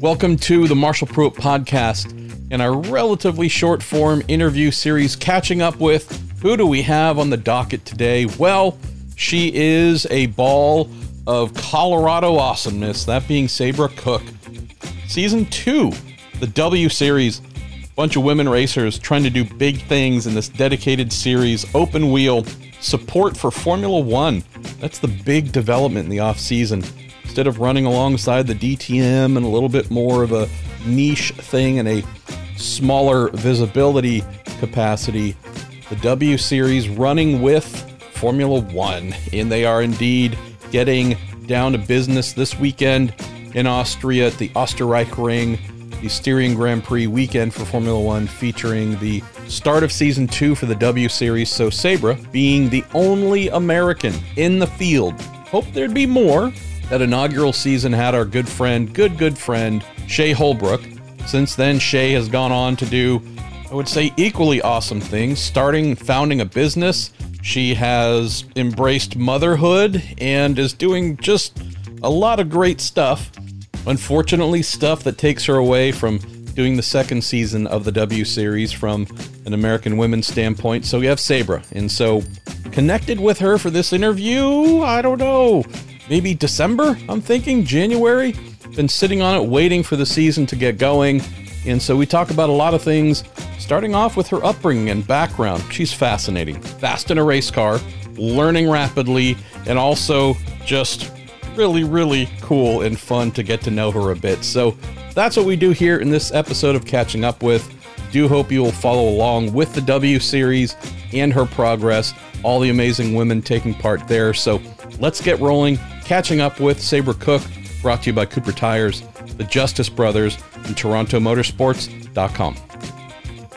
Welcome to the Marshall Pruett podcast in our relatively short form interview series, catching up with who do we have on the docket today? Well, she is a ball of Colorado awesomeness, that being Sabre Cook. Season two, the W Series, bunch of women racers trying to do big things in this dedicated series, open wheel, support for Formula One. That's the big development in the off season. Instead of running alongside the DTM and a little bit more of a niche thing and a smaller visibility capacity, the W Series running with Formula One. And they are indeed getting down to business this weekend in Austria at the Österreichring, the Styrian Grand Prix weekend for Formula One, featuring the start of season two for the W Series. So Sabre being the only American in the field. Hope there'd be more. That inaugural season had our good friend, good, good friend, Shea Holbrook. Since then, Shea has gone on to do, I would say, equally awesome things, starting founding a business. She has embraced motherhood and is doing just a lot of great stuff. Unfortunately, stuff that takes her away from doing the second season of the W Series from an American women's standpoint. So we have Sabre. And so connected with her for this interview, I don't know, maybe December, I'm thinking, January. Been sitting on it, waiting for the season to get going. And so we talk about a lot of things, starting off with her upbringing and background. She's fascinating. Fast in a race car, learning rapidly, and also just really, really cool and fun to get to know her a bit. So that's what we do here in this episode of Catching Up With. Do hope you will follow along with the W series and her progress, all the amazing women taking part there. So let's get rolling. Catching Up With Sabre Cook, brought to you by Cooper Tires, the Justice Brothers, and TorontoMotorsports.com.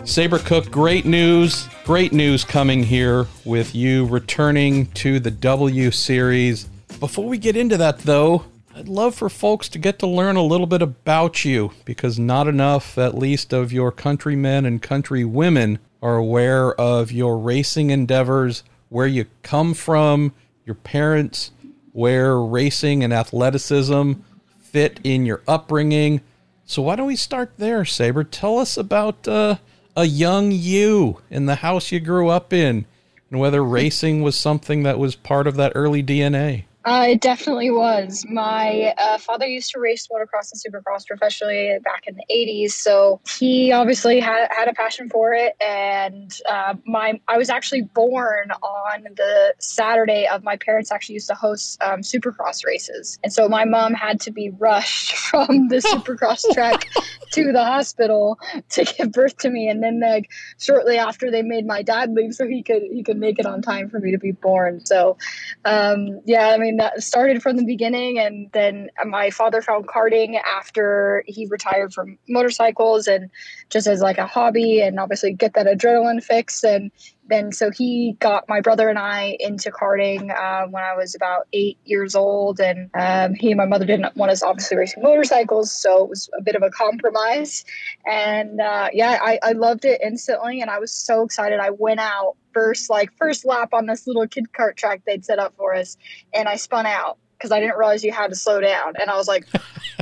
Sabre Cook, great news. Great news coming here with you returning to the W Series. Before we get into that, though, I'd love for folks to get to learn a little bit about you because not enough, at least, of your countrymen and countrywomen are aware of your racing endeavors, where you come from, your parents, where racing and athleticism fit in your upbringing. So why don't we start there, Sabre? Tell us about uh, a young you in the house you grew up in, and whether racing was something that was part of that early DNA. Uh, it definitely was. My uh, father used to race motocross and supercross professionally back in the 80s, so he obviously had, had a passion for it. And uh, my I was actually born on the Saturday of my parents actually used to host um, supercross races, and so my mom had to be rushed from the supercross track to the hospital to give birth to me. And then like shortly after, they made my dad leave so he could he could make it on time for me to be born. So um, yeah, I mean that started from the beginning. And then my father found karting after he retired from motorcycles and just as like a hobby and obviously get that adrenaline fix. And then so he got my brother and I into karting uh, when I was about eight years old, and um, he and my mother didn't want us obviously racing motorcycles, so it was a bit of a compromise. And uh, yeah, I, I loved it instantly, and I was so excited. I went out first like first lap on this little kid kart track they'd set up for us, and I spun out because I didn't realize you had to slow down. And I was like,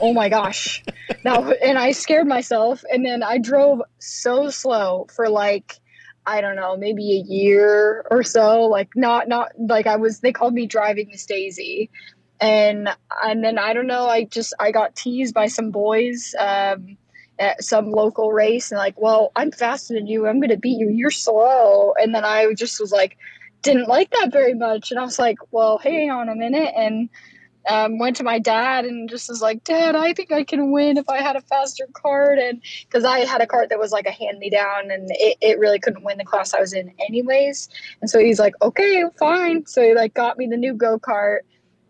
oh my gosh. Now, and I scared myself. And then I drove so slow for like I don't know, maybe a year or so. Like not not like I was they called me driving Miss Daisy. And and then I don't know, I just I got teased by some boys um, at some local race and like, well, I'm faster than you, I'm gonna beat you, you're slow. And then I just was like, didn't like that very much. And I was like, well, hang on a minute and um, went to my dad and just was like, Dad, I think I can win if I had a faster cart. And because I had a cart that was like a hand me down and it, it really couldn't win the class I was in, anyways. And so he's like, Okay, fine. So he like got me the new go kart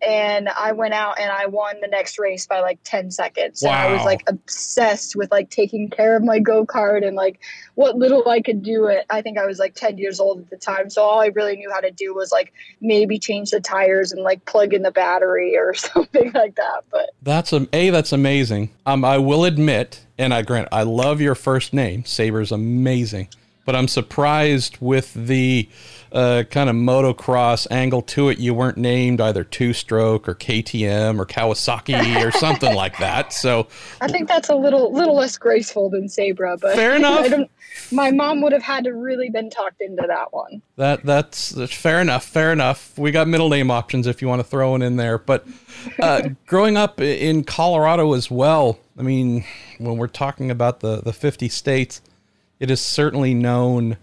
and I went out and I won the next race by like 10 seconds. Wow. And I was like obsessed with like taking care of my go kart and like what little I could do it. I think I was like 10 years old at the time. So all I really knew how to do was like maybe change the tires and like plug in the battery or something like that. But that's a, a that's amazing. Um, I will admit, and I grant, I love your first name. Sabre's amazing. But I'm surprised with the uh, kind of motocross angle to it. You weren't named either two stroke or KTM or Kawasaki or something like that. So I think that's a little little less graceful than Sabre, but fair enough. my mom would have had to really been talked into that one. That that's, that's fair enough. Fair enough. We got middle name options if you want to throw one in there. But uh, growing up in Colorado as well, I mean, when we're talking about the the 50 states, it is certainly known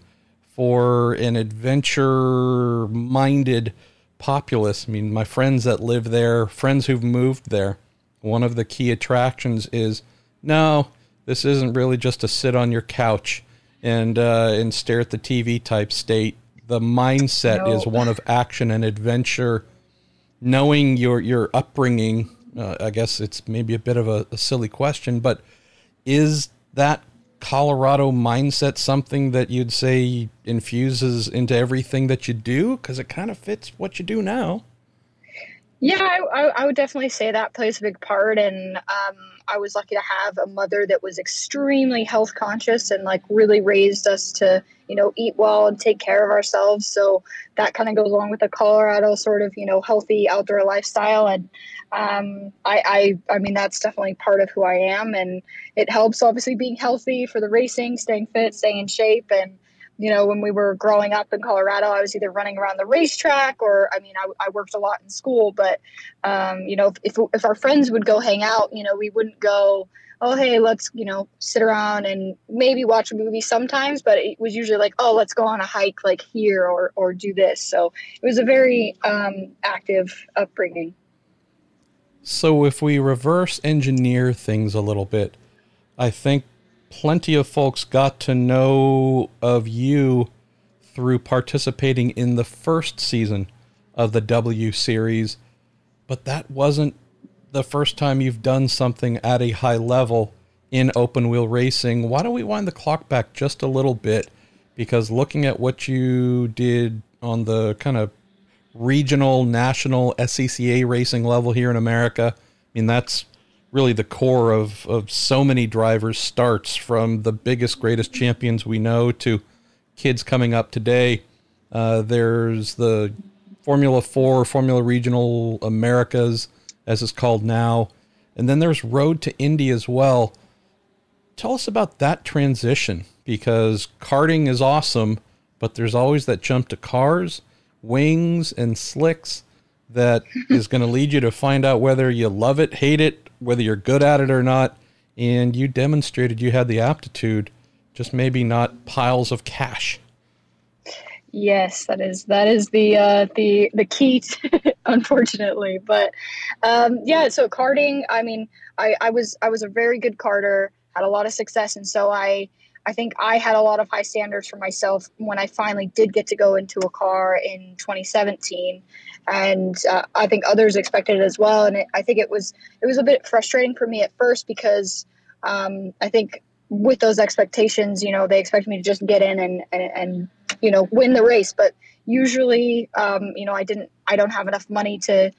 for an adventure minded populace. I mean, my friends that live there, friends who've moved there, one of the key attractions is no, this isn't really just to sit on your couch and uh, and stare at the TV type state. The mindset no. is one of action and adventure. Knowing your your upbringing, uh, I guess it's maybe a bit of a, a silly question, but is that Colorado mindset something that you'd say infuses into everything that you do? Because it kind of fits what you do now. Yeah, I, I, would definitely say that plays a big part. And um, I was lucky to have a mother that was extremely health conscious and like really raised us to, you know, eat well and take care of ourselves. So that kind of goes along with the Colorado sort of, you know, healthy outdoor lifestyle. And um, I, I, I mean, that's definitely part of who I am. And it helps obviously being healthy for the racing, staying fit, staying in shape. And, you know, when we were growing up in Colorado, I was either running around the racetrack or, I mean, I, I worked a lot in school. But, um, you know, if, if our friends would go hang out, you know, we wouldn't go, oh, hey, let's, you know, sit around and maybe watch a movie sometimes. But it was usually like, oh, let's go on a hike like here or, or do this. So it was a very um, active upbringing. So if we reverse engineer things a little bit, I think plenty of folks got to know of you through participating in the first season of the W series, but that wasn't the first time you've done something at a high level in open wheel racing. Why don't we wind the clock back just a little bit? Because looking at what you did on the kind of regional, national SCCA racing level here in America, I mean, that's really the core of, of so many drivers starts from the biggest, greatest champions we know to kids coming up today. Uh, there's the Formula 4, Formula Regional Americas, as it's called now. And then there's Road to Indy as well. Tell us about that transition because karting is awesome, but there's always that jump to cars, wings, and slicks that is going to lead you to find out whether you love it, hate it, whether you're good at it or not. And you demonstrated you had the aptitude, just maybe not piles of cash. Yes, that is that is the uh, the the key, to, unfortunately. But um, yeah, so karting. I mean, I, I was I was a very good karter, had a lot of success, and so I I think I had a lot of high standards for myself when I finally did get to go into a car in 2017 and uh, I think others expected it as well. And it, I think it was it was a bit frustrating for me at first because um, I think with those expectations, you know, they expect me to just get in and, and, and you know win the race, but usually, um, you know, I didn't. I don't have enough money to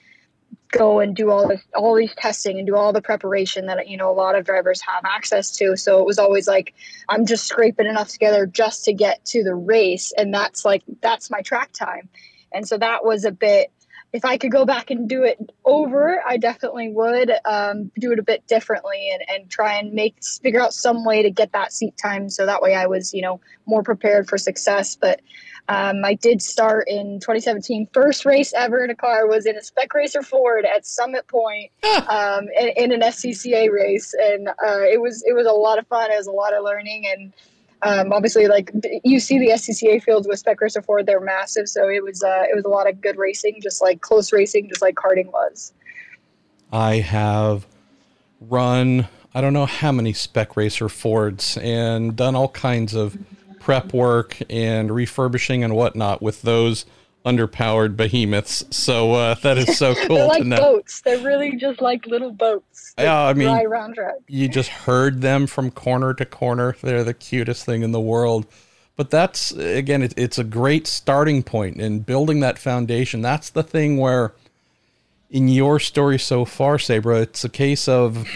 go and do all this all these testing and do all the preparation that you know a lot of drivers have access to. So it was always like i'm just scraping enough together just to get to the race. And that's like that's my track time. And so that was a bit, if I could go back and do it over, I definitely would um, do it a bit differently and, and try and make, figure out some way to get that seat time. So that way I was, you know, more prepared for success. But um, I did start in 2017. First race ever in a car was in a Spec Racer Ford at Summit Point um, in, in, an SCCA race, and uh, it was it was a lot of fun. It was a lot of learning, and um, obviously, like you see the SCCA fields with Spec Racer Ford, they're massive. So it was uh, it was a lot of good racing, just like close racing, just like karting was. I have run I don't know how many Spec Racer Fords and done all kinds of prep work and refurbishing and whatnot with those underpowered behemoths. So uh, that is so cool They're like to know. boats. They're really just like little boats. Yeah, I mean, you just heard them from corner to corner. They're the cutest thing in the world. But that's again, it, it's a great starting point in building that foundation. That's the thing where, in your story so far, Sabre, it's a case of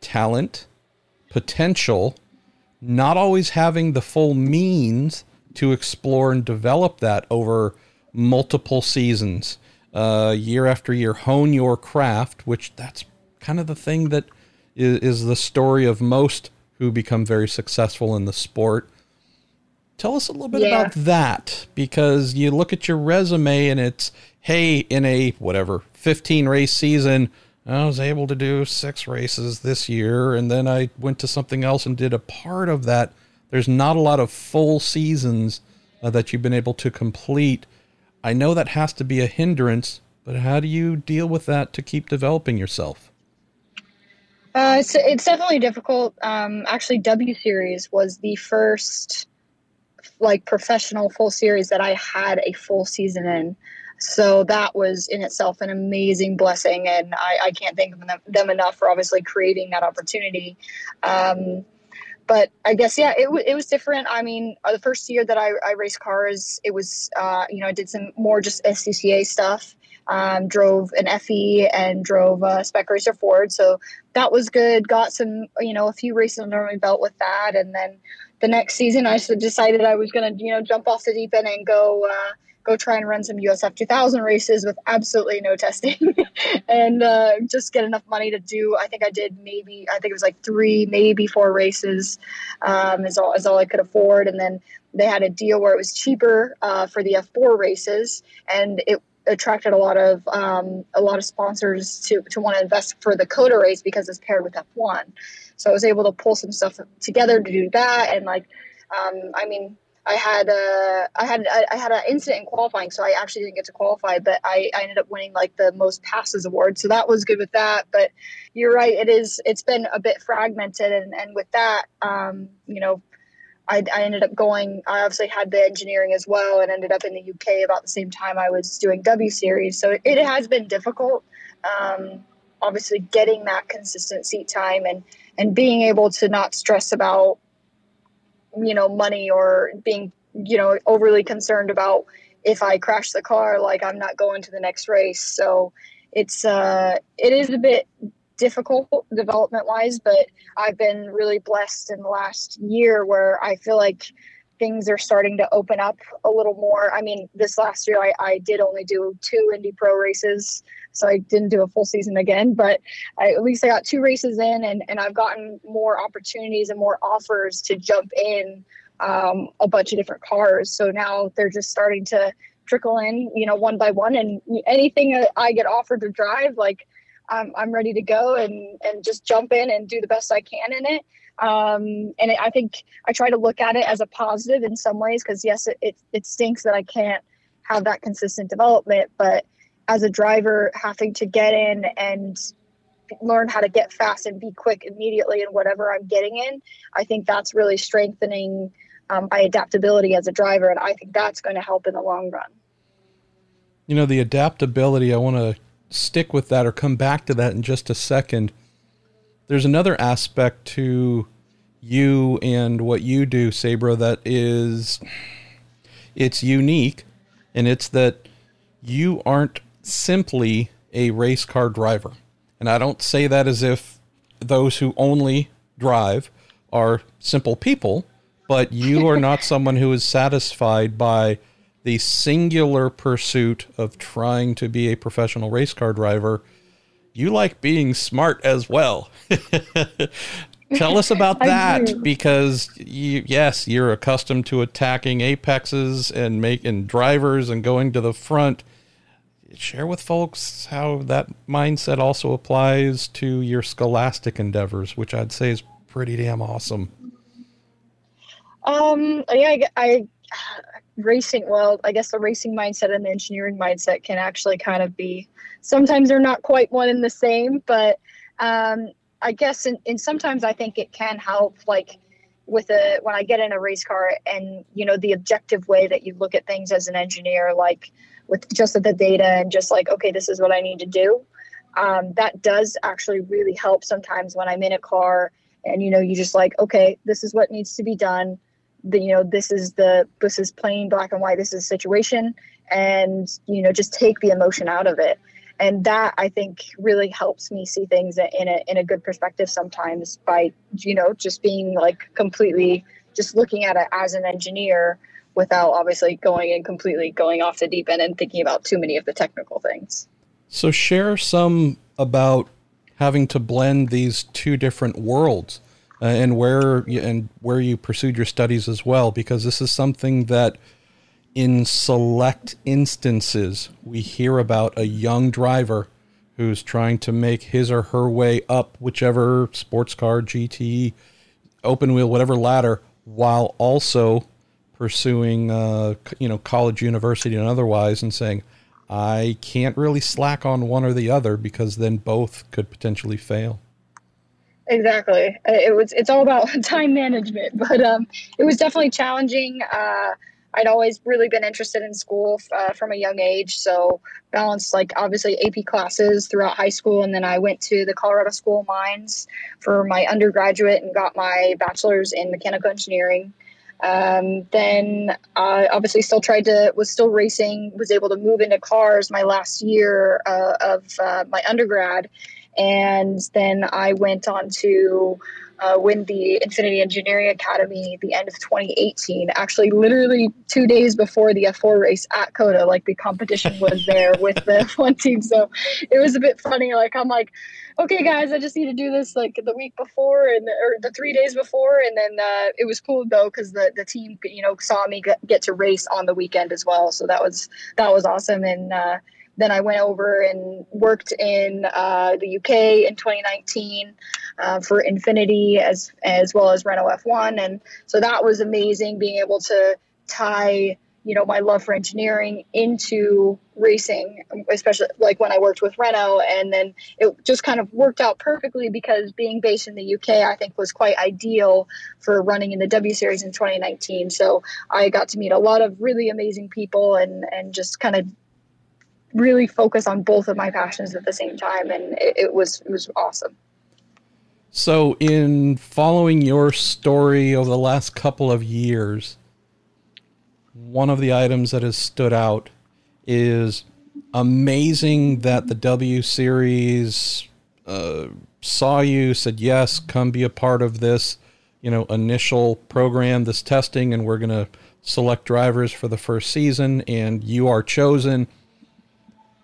talent, potential, not always having the full means to explore and develop that over multiple seasons, uh, year after year, hone your craft, which that's kind of the thing that is, is the story of most who become very successful in the sport. Tell us a little bit yeah. about that because you look at your resume and it's, hey, in a whatever 15 race season, I was able to do six races this year, and then I went to something else and did a part of that. There's not a lot of full seasons uh, that you've been able to complete. I know that has to be a hindrance, but how do you deal with that to keep developing yourself? Uh, it's, it's definitely difficult. Um, actually, W Series was the first like professional full series that I had a full season in. So that was in itself an amazing blessing, and I, I can't thank them, them, enough for obviously creating that opportunity. Um, but I guess yeah, it, w- it was different. I mean, uh, the first year that I, I raced cars, it was uh, you know I did some more just SCCA stuff. Um, drove an FE and drove a Spec Racer Ford, so that was good. Got some you know a few races under my belt with that, and then the next season I decided I was going to you know jump off the deep end and go. Uh, go try and run some USF 2000 races with absolutely no testing and uh, just get enough money to do. I think I did maybe, I think it was like three, maybe four races um, is, all, is all I could afford. And then they had a deal where it was cheaper uh, for the F4 races and it attracted a lot of um, a lot of sponsors to, to want to invest for the COTA race because it's paired with F1. So I was able to pull some stuff together to do that. And like, um, I mean, I had a I had I had an incident in qualifying, so I actually didn't get to qualify, but I, I ended up winning like the most passes award, so that was good with that. But you're right, it is it's been a bit fragmented, and and with that, um, you know, I, I ended up going. I obviously had the engineering as well, and ended up in the UK about the same time I was doing W series. So it, it has been difficult. Um, obviously, getting that consistent seat time and and being able to not stress about you know money or being you know overly concerned about if I crash the car, like I'm not going to the next race. So it's uh, it is a bit difficult development wise, but I've been really blessed in the last year where I feel like things are starting to open up a little more. I mean, this last year I, I did only do two Indy Pro races, so I didn't do a full season again, but I, at least I got two races in and, and I've gotten more opportunities and more offers to jump in um, a bunch of different cars. So now they're just starting to trickle in, you know, one by one. And anything I get offered to drive, like I'm, I'm ready to go and, and just jump in and do the best I can in it. Um, and it, I think I try to look at it as a positive in some ways because yes, it, it, it stinks that I can't have that consistent development, but as a driver having to get in and learn how to get fast and be quick immediately in whatever I'm getting in, I think that's really strengthening um, my adaptability as a driver. And I think that's going to help in the long run. You know, the adaptability, I want to stick with that or come back to that in just a second. There's another aspect to you and what you do, Sabre, that is it's unique and it's that you aren't simply a race car driver. And I don't say that as if those who only drive are simple people, but you are not someone who is satisfied by the singular pursuit of trying to be a professional race car driver. You like being smart as well. Tell us about that because you, yes, you're accustomed to attacking apexes and making drivers and going to the front share with folks how that mindset also applies to your scholastic endeavors, which I'd say is pretty damn awesome. Um, yeah, I, I racing. Well, I guess the racing mindset and the engineering mindset can actually kind of be. Sometimes they're not quite one and the same, but um, I guess in, in sometimes I think it can help. Like with a when I get in a race car and you know the objective way that you look at things as an engineer, like with just the data and just like, okay, this is what I need to do. Um, that does actually really help sometimes when I'm in a car and you know you just like, okay, this is what needs to be done. The, you know this is the this is plain black and white. This is a situation, and you know just take the emotion out of it. and that I think really helps me see things in a in a good perspective sometimes by you know just being like completely just looking at it as an engineer without obviously going and completely going off the deep end and thinking about too many of the technical things. So share some about having to blend these two different worlds uh, and where and where you pursued your studies as well because this is something that in select instances we hear about a young driver who's trying to make his or her way up whichever sports car GT open wheel whatever ladder while also pursuing uh, you know college university and otherwise and saying I can't really slack on one or the other because then both could potentially fail. Exactly. It was. It's all about time management, but um, it was definitely challenging. Uh, I'd always really been interested in school uh, from a young age, so balanced like obviously AP classes throughout high school, and then I went to the Colorado School of Mines for my undergraduate and got my bachelor's in mechanical engineering. Um, then I obviously still tried to was still racing, was able to move into cars my last year uh, of uh, my undergrad, and then I went on to uh, win the Infiniti Engineering Academy the end of 2018. Actually, literally two days before the F4 race at COTA, like the competition was there with the F1 team. So it was a bit funny. Like I'm like, okay, guys, I just need to do this like the week before and or the three days before, and then uh, it was cool though because the the team you know saw me get, get, to race on the weekend as well. So that was that was awesome and. Uh, then I went over and worked in uh, the UK in 2019 uh, for Infiniti as as well as Renault F1, and so that was amazing being able to tie you know my love for engineering into racing especially like when i worked with renault and then it just kind of worked out perfectly because being based in the uk i think was quite ideal for running in the w series in 2019 so i got to meet a lot of really amazing people and and just kind of really focus on both of my passions at the same time, and it, it was it was awesome. So, in following your story over the last couple of years, one of the items that has stood out is amazing that the W Series uh, saw you, said yes, come be a part of this, you know, initial program, this testing, and we're going to select drivers for the first season, and you are chosen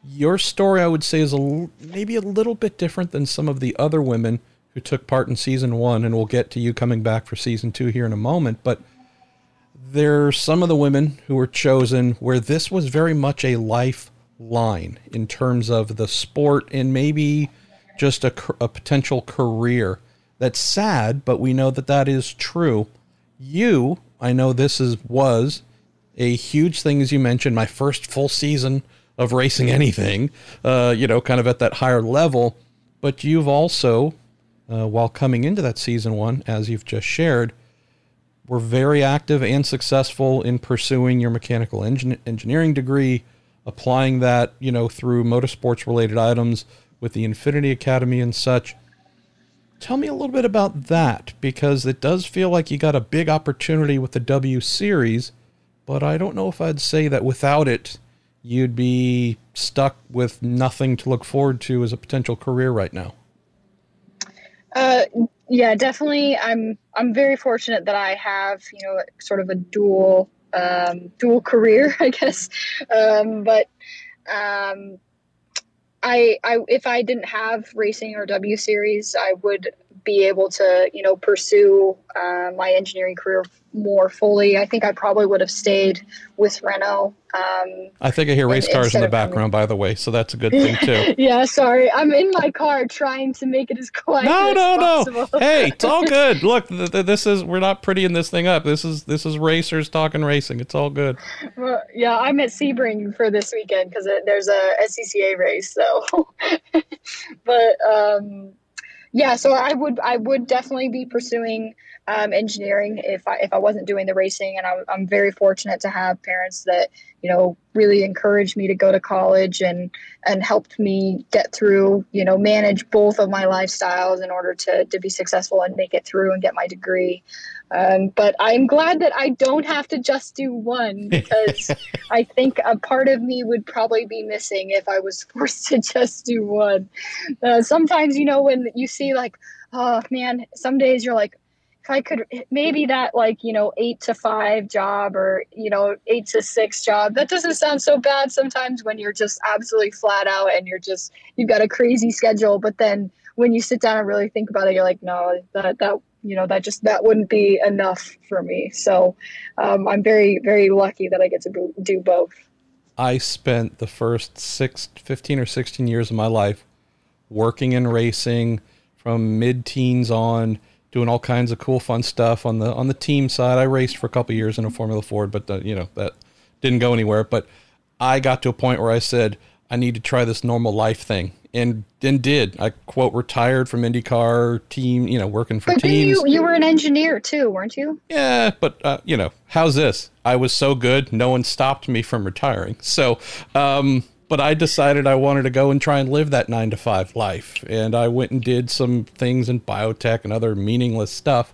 your story, I would say, is a, maybe a little bit different than some of the other women who took part in season one, and we'll get to you coming back for season two here in a moment. But there are some of the women who were chosen where this was very much a lifeline in terms of the sport and maybe just a, a potential career. That's sad, but we know that that is true. You, I know this is was a huge thing, as you mentioned, my first full season of racing anything, uh, you know, kind of at that higher level. But you've also, uh, while coming into that season one, as you've just shared, were very active and successful in pursuing your mechanical engin- engineering degree, applying that, you know, through motorsports related items with the Infiniti Academy and such. Tell me a little bit about that because it does feel like you got a big opportunity with the W Series, but I don't know if I'd say that without it, you'd be stuck with nothing to look forward to as a potential career right now. Uh, yeah, definitely. I'm I'm very fortunate that I have you know sort of a dual um, dual career, I guess. Um, but um, I I if I didn't have racing or W series, I would be able to you know pursue uh, my engineering career more fully. I think I probably would have stayed with Renault. Um, I think I hear race cars in the background, by the way, so that's a good thing too. yeah, sorry, I'm in my car trying to make it as quiet. No, as no, possible. no. Hey, it's all good. Look, th- th- this is we're not prettying this thing up. This is this is racers talking racing. It's all good. Well, yeah, I'm at Sebring for this weekend because there's a SCCA race. So, but um, yeah, so I would I would definitely be pursuing um, engineering if I if I wasn't doing the racing. And I'm, I'm very fortunate to have parents that you know really encouraged me to go to college and and helped me get through you know manage both of my lifestyles in order to to be successful and make it through and get my degree. Um, but I'm glad that I don't have to just do one because I think a part of me would probably be missing if I was forced to just do one. Uh, sometimes, you know, when you see like, oh man, some days you're like, I could maybe that like, you know, eight to five job or, you know, eight to six job, that doesn't sound so bad sometimes when you're just absolutely flat out and you're just, you've got a crazy schedule. But then when you sit down and really think about it, you're like, no, that, that, you know, that just, that wouldn't be enough for me. So um, I'm very, very lucky that I get to do both. I spent the first six, 15 or 16 years of my life working in racing from mid teens on doing all kinds of cool, fun stuff on the on the team side. I raced for a couple years in a Formula Ford, but the, you know that didn't go anywhere. But I got to a point where I said I need to try this normal life thing, and and did. I quote retired from IndyCar team, you know, working for but teams. You, you were an engineer too, weren't you? Yeah, but uh, you know, how's this? I was so good, no one stopped me from retiring. So, um, but I decided I wanted to go and try and live that nine to five life. And I went and did some things in biotech and other meaningless stuff.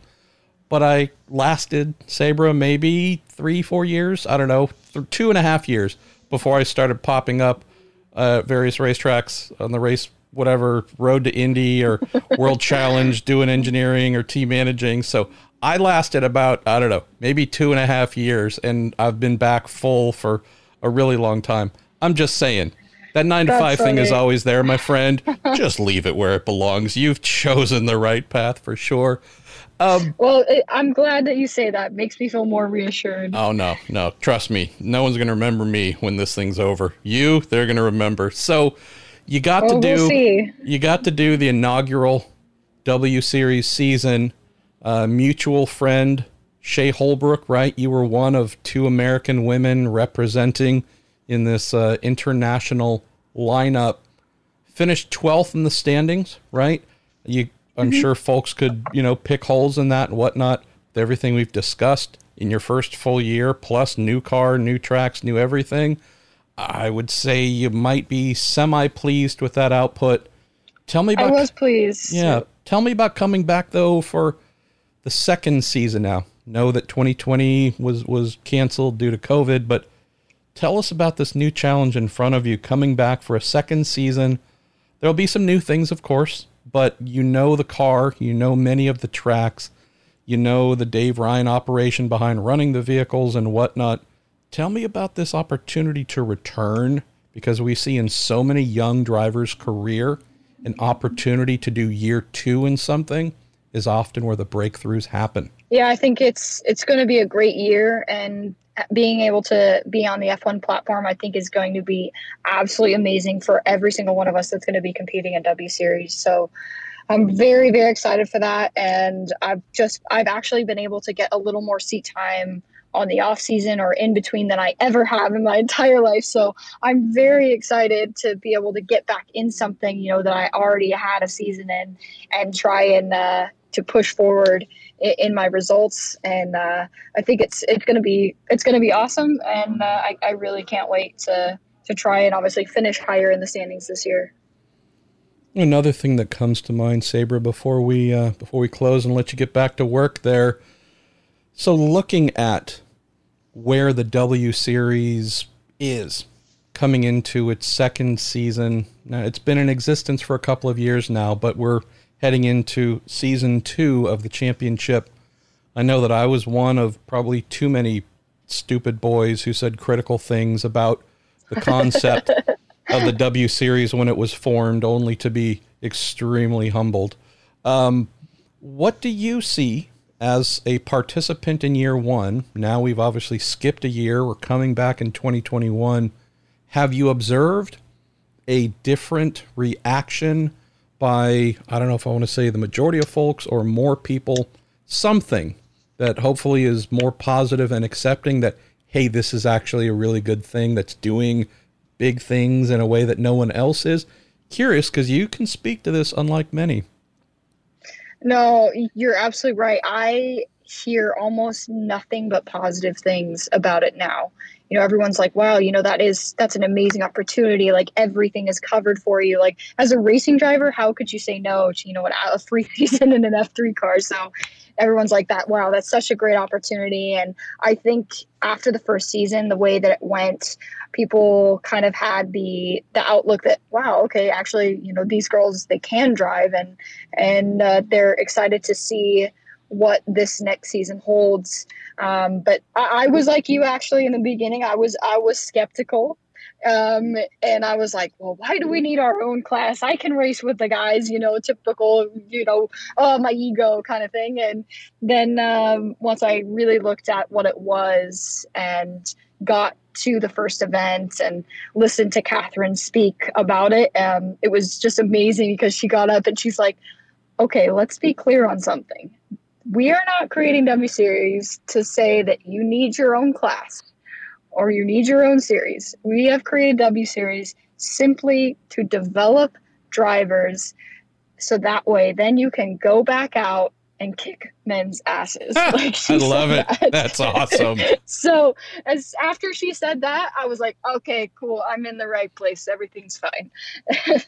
But I lasted Sabre maybe three, four years. I don't know, two and a half years before I started popping up uh, various racetracks on the race, whatever road to Indy or World Challenge, doing engineering or team managing. So I lasted about, I don't know, maybe two and a half years. And I've been back full for a really long time. I'm just saying. That nine to five thing is always there, my friend. just leave it where it belongs. You've chosen the right path for sure. Um, well, I'm glad that you say that. Makes me feel more reassured. Oh no, no, trust me. No one's gonna remember me when this thing's over. You, they're gonna remember. So, you got to do. We'll you got to do the inaugural W Series season. Uh, mutual friend Shea Holbrook, right? You were one of two American women representing in this uh, international lineup. Finished 12th in the standings, right? You, I'm mm-hmm. sure folks could, you know, pick holes in that and whatnot. With everything we've discussed in your first full year, plus new car, new tracks, new everything. I would say you might be semi pleased with that output. Tell me about. I was pleased. Yeah. Tell me about coming back though for the second season now. Know that 2020 was was canceled due to COVID, but Tell us about this new challenge in front of you coming back for a second season. There'll be some new things, of course, but you know the car, you know many of the tracks, you know the Dave Ryan operation behind running the vehicles and whatnot. Tell me about this opportunity to return because we see in so many young drivers' career an opportunity to do year two in something is often where the breakthroughs happen. Yeah, I think it's it's going to be a great year, and being able to be on the F1 platform, I think, is going to be absolutely amazing for every single one of us that's going to be competing in W Series. So I'm very, very excited for that. And I've just, I've actually been able to get a little more seat time on the off season or in between than I ever have in my entire life. So I'm very excited to be able to get back in something, you know, that I already had a season in and try and, uh, to push forward in, in my results. And uh, I think it's it's going to be it's going to be awesome, and uh, I, I really can't wait to to try and obviously finish higher in the standings this year. Another thing that comes to mind, Sabre, before we uh, before we close and let you get back to work there. So looking at where the W Series is coming into its second season. Now, it's been in existence for a couple of years now, but we're heading into season two of the championship. I know that I was one of probably too many stupid boys who said critical things about the concept of the W Series when it was formed, only to be extremely humbled. Um, what do you see as a participant in year one? Now we've obviously skipped a year, we're coming back in 2021. Have you observed a different reaction? By, I don't know if I want to say the majority of folks or more people, something that hopefully is more positive and accepting that, hey, this is actually a really good thing that's doing big things in a way that no one else is. Curious because you can speak to this unlike many. No, you're absolutely right. I hear almost nothing but positive things about it now. You know, everyone's like, wow, you know, that is that's an amazing opportunity. Like everything is covered for you. Like as a racing driver, how could you say no to, you know, a free season in an F3 car? So everyone's like that, wow, that's such a great opportunity. And I think after the first season, the way that it went, people kind of had the the outlook that wow okay actually you know these girls they can drive and and uh, they're excited to see what this next season holds um, but I, I, was like you actually in the beginning i was i was skeptical um, and i was like well why do we need our own class i can race with the guys you know typical you know oh my ego kind of thing and then um, once i really looked at what it was and got to the first event and listened to Catherine speak about it. Um, it was just amazing because she got up and she's like, okay, let's be clear on something. We are not creating W Series to say that you need your own class or you need your own series. We have created W Series simply to develop drivers so that way then you can go back out and kick men's asses. Like I love it. That. That's awesome. so as after she said that, I was like, okay, cool. I'm in the right place. Everything's fine.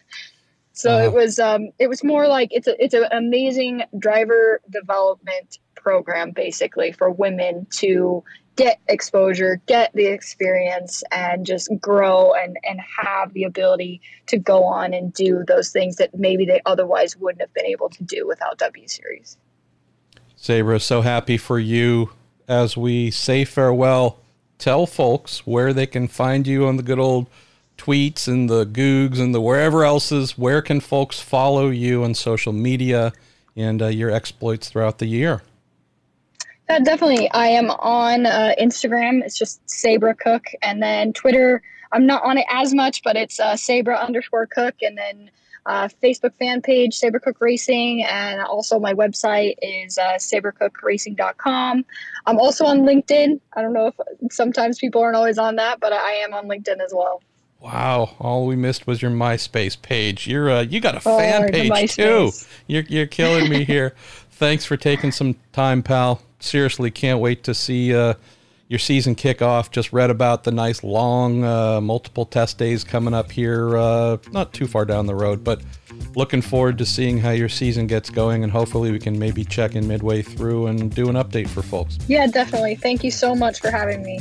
so uh, it was um it was more like it's a it's an amazing driver development program basically for women to get exposure, get the experience, and just grow and, and have the ability to go on and do those things that maybe they otherwise wouldn't have been able to do without W Series. Sabre, so happy for you. As we say farewell, tell folks where they can find you on the good old tweets and the Googs and the wherever else is. Where can folks follow you on social media and uh, your exploits throughout the year? Uh, definitely. I am on uh, Instagram. It's just Sabre Cook. And then Twitter, I'm not on it as much, but it's uh, Sabre underscore Cook. And then uh, Facebook fan page, Sabre Cook Racing, and also my website is uh, sabrecookracing.com. I'm also on LinkedIn. I don't know if sometimes people aren't always on that, but I am on LinkedIn as well. Wow! All we missed was your MySpace page. You're uh, you got a oh, fan page too. You're you're killing me here. Thanks for taking some time, pal. Seriously, can't wait to see uh, your season kickoff. Just read about the nice long uh, multiple test days coming up here, uh, not too far down the road, but looking forward to seeing how your season gets going. And hopefully, we can maybe check in midway through and do an update for folks. Yeah, definitely. Thank you so much for having me.